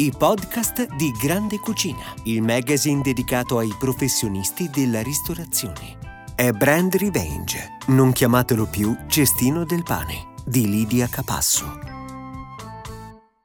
I podcast di Grande Cucina, il magazine dedicato ai professionisti della ristorazione. È Brand Revenge. Non chiamatelo più cestino del pane di Lidia Capasso.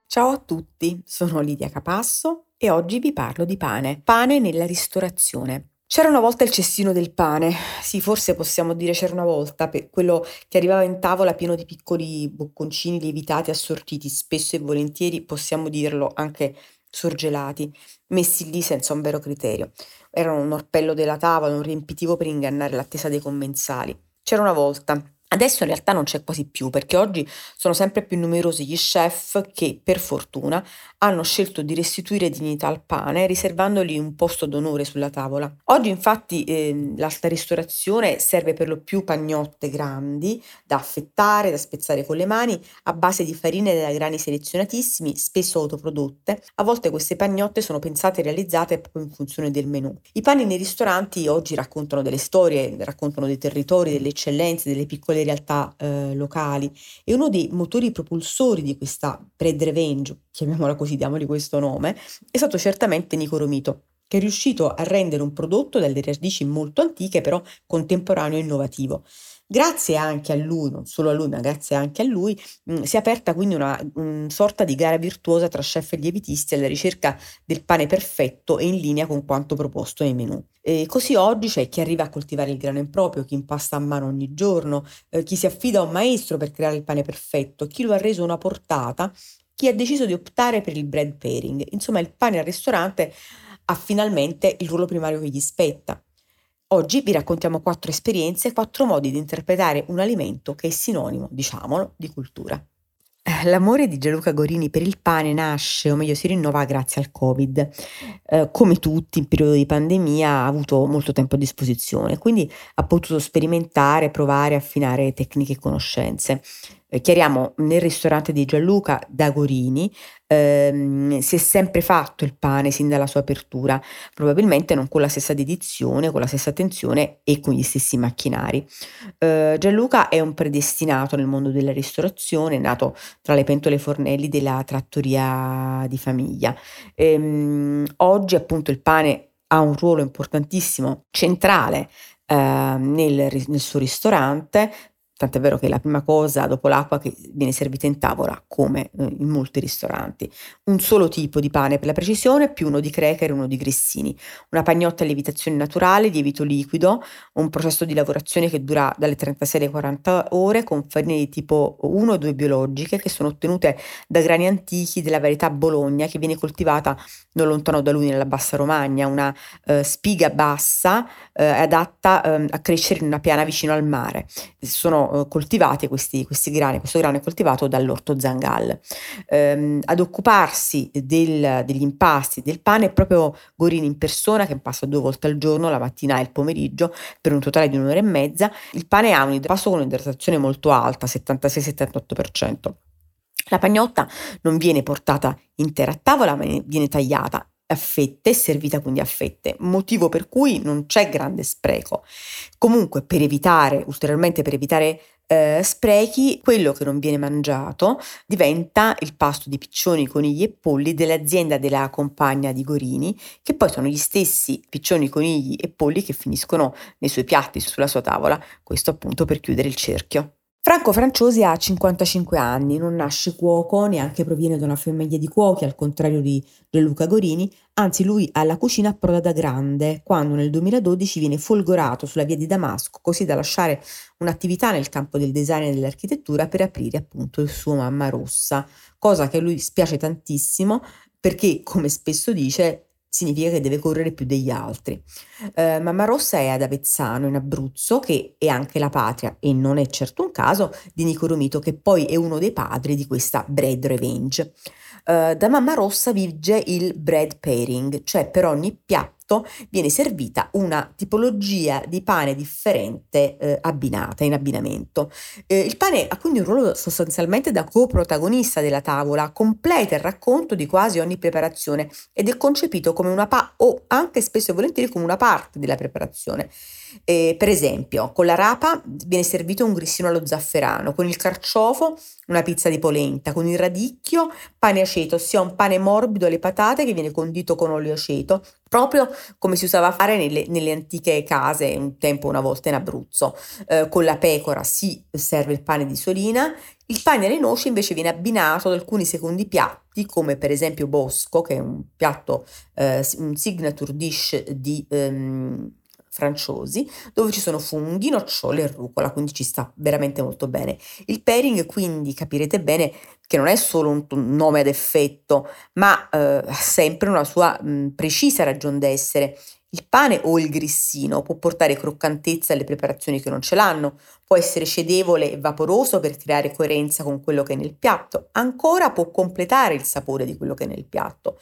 Ciao a tutti, sono Lidia Capasso e oggi vi parlo di pane. Pane nella ristorazione. C'era una volta il cestino del pane, sì, forse possiamo dire c'era una volta, quello che arrivava in tavola pieno di piccoli bocconcini lievitati, assortiti, spesso e volentieri possiamo dirlo anche sorgelati, messi lì senza un vero criterio. Erano un orpello della tavola, un riempitivo per ingannare l'attesa dei commensali. C'era una volta, Adesso in realtà non c'è quasi più perché oggi sono sempre più numerosi gli chef che, per fortuna, hanno scelto di restituire dignità al pane riservandogli un posto d'onore sulla tavola. Oggi infatti eh, l'alta ristorazione serve per lo più pagnotte grandi da affettare, da spezzare con le mani a base di farine da grani selezionatissimi, spesso autoprodotte. A volte queste pagnotte sono pensate e realizzate proprio in funzione del menù. I pani nei ristoranti oggi raccontano delle storie, raccontano dei territori, delle eccellenze, delle piccole realtà eh, locali e uno dei motori propulsori di questa bread revenge, chiamiamola così, diamogli questo nome, è stato certamente Nico Romito, che è riuscito a rendere un prodotto dalle radici molto antiche, però contemporaneo e innovativo. Grazie anche a lui, non solo a lui, ma grazie anche a lui, mh, si è aperta quindi una, una sorta di gara virtuosa tra chef e lievitisti alla ricerca del pane perfetto e in linea con quanto proposto nei menù. E così oggi c'è chi arriva a coltivare il grano in proprio, chi impasta a mano ogni giorno, eh, chi si affida a un maestro per creare il pane perfetto, chi lo ha reso una portata, chi ha deciso di optare per il bread pairing. Insomma, il pane al ristorante ha finalmente il ruolo primario che gli spetta. Oggi vi raccontiamo quattro esperienze e quattro modi di interpretare un alimento che è sinonimo, diciamolo, di cultura. Eh, l'amore di Gianluca Gorini per il pane nasce, o meglio si rinnova, grazie al Covid. Eh, come tutti in periodo di pandemia ha avuto molto tempo a disposizione, quindi ha potuto sperimentare, provare, affinare tecniche e conoscenze eh, chiariamo, nel ristorante di Gianluca Dagorini ehm, si è sempre fatto il pane sin dalla sua apertura, probabilmente non con la stessa dedizione, con la stessa attenzione e con gli stessi macchinari. Eh, Gianluca è un predestinato nel mondo della ristorazione, nato tra le pentole fornelli della trattoria di famiglia. Ehm, oggi appunto il pane ha un ruolo importantissimo, centrale eh, nel, nel, suo ristorante, Tant'è vero che la prima cosa dopo l'acqua che viene servita in tavola, come eh, in molti ristoranti, un solo tipo di pane per la precisione, più uno di cracker e uno di grissini, una pagnotta a lievitazione naturale, lievito liquido, un processo di lavorazione che dura dalle 36 alle 40 ore con farine di tipo 1 o 2 biologiche che sono ottenute da grani antichi della varietà Bologna che viene coltivata non lontano da lui nella bassa Romagna, una eh, spiga bassa eh, adatta eh, a crescere in una piana vicino al mare. Sono eh, coltivati questi, questi, grani, questo grano è coltivato dall'orto Zangal. Ehm, ad occuparsi del, degli impasti del pane è proprio Gorini in persona che passa due volte al giorno, la mattina e il pomeriggio, per un totale di un'ora e mezza. Il pane ha un idratato con un'idratazione molto alta, 76-78%. La pagnotta non viene portata intera a tavola, ma viene tagliata a fette, servita quindi a fette, motivo per cui non c'è grande spreco. Comunque, per evitare, ulteriormente per evitare eh, sprechi, quello che non viene mangiato diventa il pasto di piccioni, conigli e polli dell'azienda della compagna di Gorini, che poi sono gli stessi piccioni, conigli e polli che finiscono nei suoi piatti, sulla sua tavola, questo appunto per chiudere il cerchio. Franco Franciosi ha 55 anni, non nasce cuoco, neanche proviene da una famiglia di cuochi, al contrario di Gianluca Gorini, anzi lui alla cucina approda da grande, quando nel 2012 viene folgorato sulla via di Damasco, così da lasciare un'attività nel campo del design e dell'architettura per aprire appunto il suo Mamma Rossa, cosa che a lui spiace tantissimo perché, come spesso dice, significa che deve correre più degli altri. Eh, Mamma Rossa è ad Avezzano, in Abruzzo, che è anche la patria, e non è certo un caso, di Nico Romito, che poi è uno dei padri di questa Bread Revenge. eh, da mamma rossa vige il bread pairing, cioè per ogni piatto viene servita una tipologia di pane differente eh, abbinata, in abbinamento. Eh, il pane ha quindi un ruolo sostanzialmente da coprotagonista della tavola, completa il racconto di quasi ogni preparazione ed è concepito come una pa- o anche spesso e volentieri come una parte della preparazione. Eh, per esempio, con la rapa viene servito un grissino allo zafferano, con il carciofo una pizza di polenta, con il radicchio pane aceto, ossia un pane morbido alle patate che viene condito con olio aceto, proprio come si usava a fare nelle, nelle antiche case un tempo, una volta in Abruzzo. Eh, con la pecora si serve il pane di solina, il pane alle noci invece viene abbinato ad alcuni secondi piatti, come per esempio Bosco, che è un piatto, eh, un signature dish di... Um, franciosi, dove ci sono funghi, nocciole e rucola, quindi ci sta veramente molto bene. Il pairing quindi capirete bene che non è solo un, nome ad effetto, ma eh, ha sempre una sua mh, precisa ragione d'essere. Il pane o il grissino può portare croccantezza alle preparazioni che non ce l'hanno, può essere cedevole e vaporoso per creare coerenza con quello che è nel piatto, ancora può completare il sapore di quello che è nel piatto.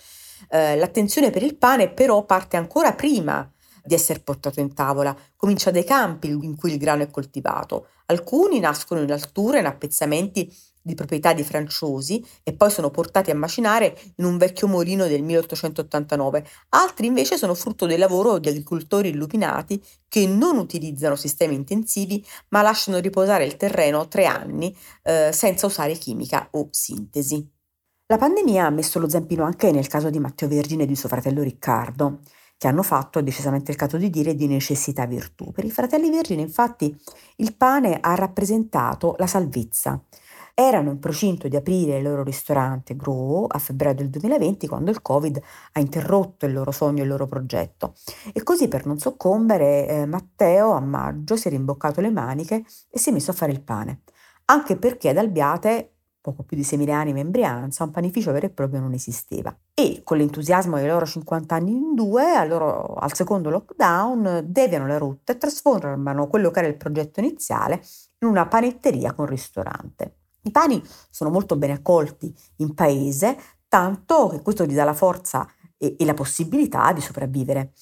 Eh, l'attenzione per il pane però parte ancora prima di essere portato in tavola, comincia dai campi in cui il grano è coltivato. Alcuni nascono in altura in appezzamenti di proprietà di francesi e poi sono portati a macinare in un vecchio molino del 1889. Altri invece sono frutto del lavoro di agricoltori illuminati che non utilizzano sistemi intensivi ma lasciano riposare il terreno tre anni eh, senza usare chimica o sintesi. La pandemia ha messo lo zampino anche nel caso di Matteo Vergine e di suo fratello Riccardo che hanno fatto, è decisamente il caso di dire, di necessità virtù. Per i fratelli Vergine, infatti, il pane ha rappresentato la salvezza. Erano in procinto di aprire il loro ristorante Grow a febbraio del 2020 quando il Covid ha interrotto il loro sogno e il loro progetto. E così per non soccombere eh, Matteo a maggio si è rimboccato le maniche e si è messo a fare il pane. Anche perché ad Albiate poco più di 6.000 anime in Brianza, un panificio vero e proprio non esisteva. E con l'entusiasmo dei loro 50 anni in due, loro, al secondo lockdown, deviano le rotte e trasformano quello che era il progetto iniziale in una panetteria con ristorante. I pani sono molto ben accolti in paese, tanto che questo gli dà la forza e, e la possibilità di sopravvivere.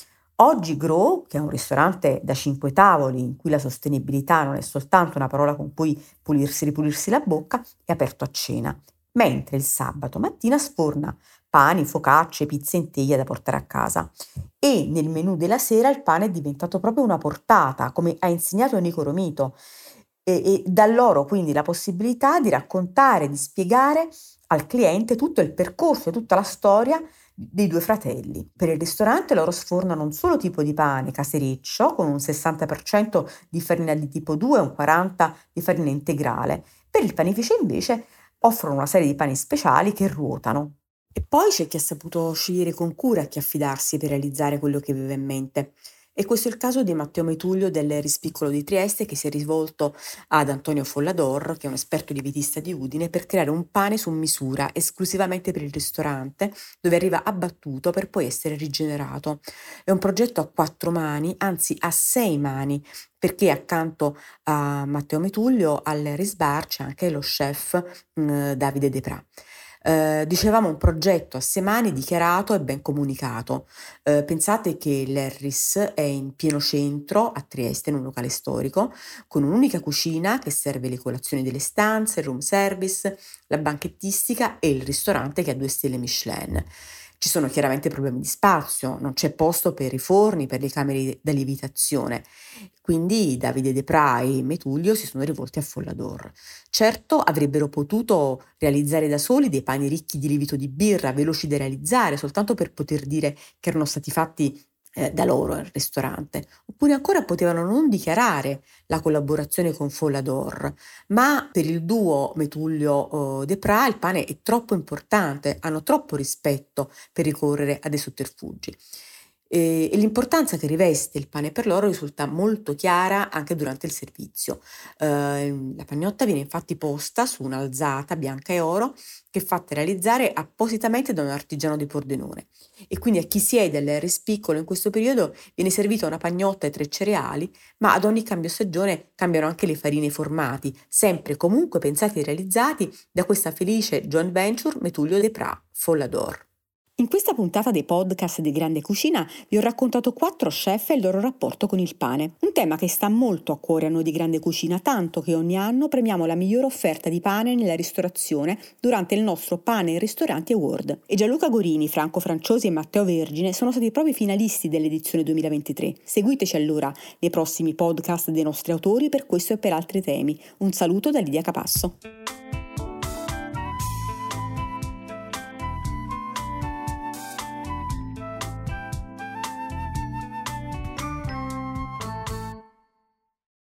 Oggi Grow, che è un ristorante da cinque tavoli in cui la sostenibilità non è soltanto una parola con cui pulirsi e ripulirsi la bocca, è aperto a cena, mentre il sabato mattina sforna pani, focacce, pizze in teglia da portare a casa. E nel menù della sera il pane è diventato proprio una portata, come ha insegnato Nico Romito, e, e dà loro quindi la possibilità di raccontare, di spiegare al cliente tutto il percorso e tutta la storia dei due fratelli. Per il ristorante loro sfornano un solo tipo di pane casericcio con un 60% di farina di tipo 2 e un 40% di farina integrale. Per il panificio invece offrono una serie di pani speciali che ruotano. E poi c'è chi ha saputo scegliere con cura a chi affidarsi per realizzare quello che aveva in mente. E questo è il caso di Matteo Metuglio del Rispiccolo di Trieste che si è rivolto ad Antonio Follador, che è un esperto lievitista di Udine, per creare un pane su misura esclusivamente per il ristorante, dove arriva abbattuto per poi essere rigenerato. È un progetto a quattro mani, anzi a sei mani, perché accanto a Matteo Metuglio al Risbar c'è anche lo chef eh, Davide Depra. Eh, dicevamo un progetto a mani dichiarato e ben comunicato. Eh, pensate che l'Erris è in pieno centro a Trieste, in un locale storico, con un'unica cucina che serve le colazioni delle stanze, il room service, la banchettistica e il ristorante che ha due stelle Michelin. Ci sono chiaramente problemi di spazio, non c'è posto per i forni, per le camere da lievitazione. Quindi Davide De Prai e Metullio si sono rivolti a Follador. Certo avrebbero potuto realizzare da soli dei pani ricchi di lievito di birra, veloci da realizzare, soltanto per poter dire che erano stati fatti eh, da loro al ristorante, oppure ancora potevano non dichiarare la collaborazione con Follador, ma per il duo Metullio eh, De Pra il pane è troppo importante, hanno troppo rispetto per ricorrere a dei sotterfugi. E, l'importanza che riveste il pane per loro risulta molto chiara anche durante il servizio. Eh, la pagnotta viene infatti posta su un'alzata bianca e oro che è fatta realizzare appositamente da un artigiano di Pordenone e quindi a chi siede all'RS piccolo in questo periodo viene servita una pagnotta e tre cereali, ma ad ogni cambio stagione cambiano anche le farine e i formati, sempre comunque pensati e realizzati da questa felice joint venture Metullio de Pra Follador. In questa puntata dei podcast di Grande Cucina vi ho raccontato quattro chef e il loro rapporto con il pane, un tema che sta molto a cuore a noi di Grande Cucina, tanto che ogni anno premiamo la migliore offerta di pane nella ristorazione durante il nostro Pane in Ristoranti Award. E Gianluca Gorini, Franco Franciosi e Matteo Vergine sono stati proprio finalisti dell'edizione 2023. Seguiteci allora nei prossimi podcast dei nostri autori per questo e per altri temi. Un saluto da Lidia Capasso.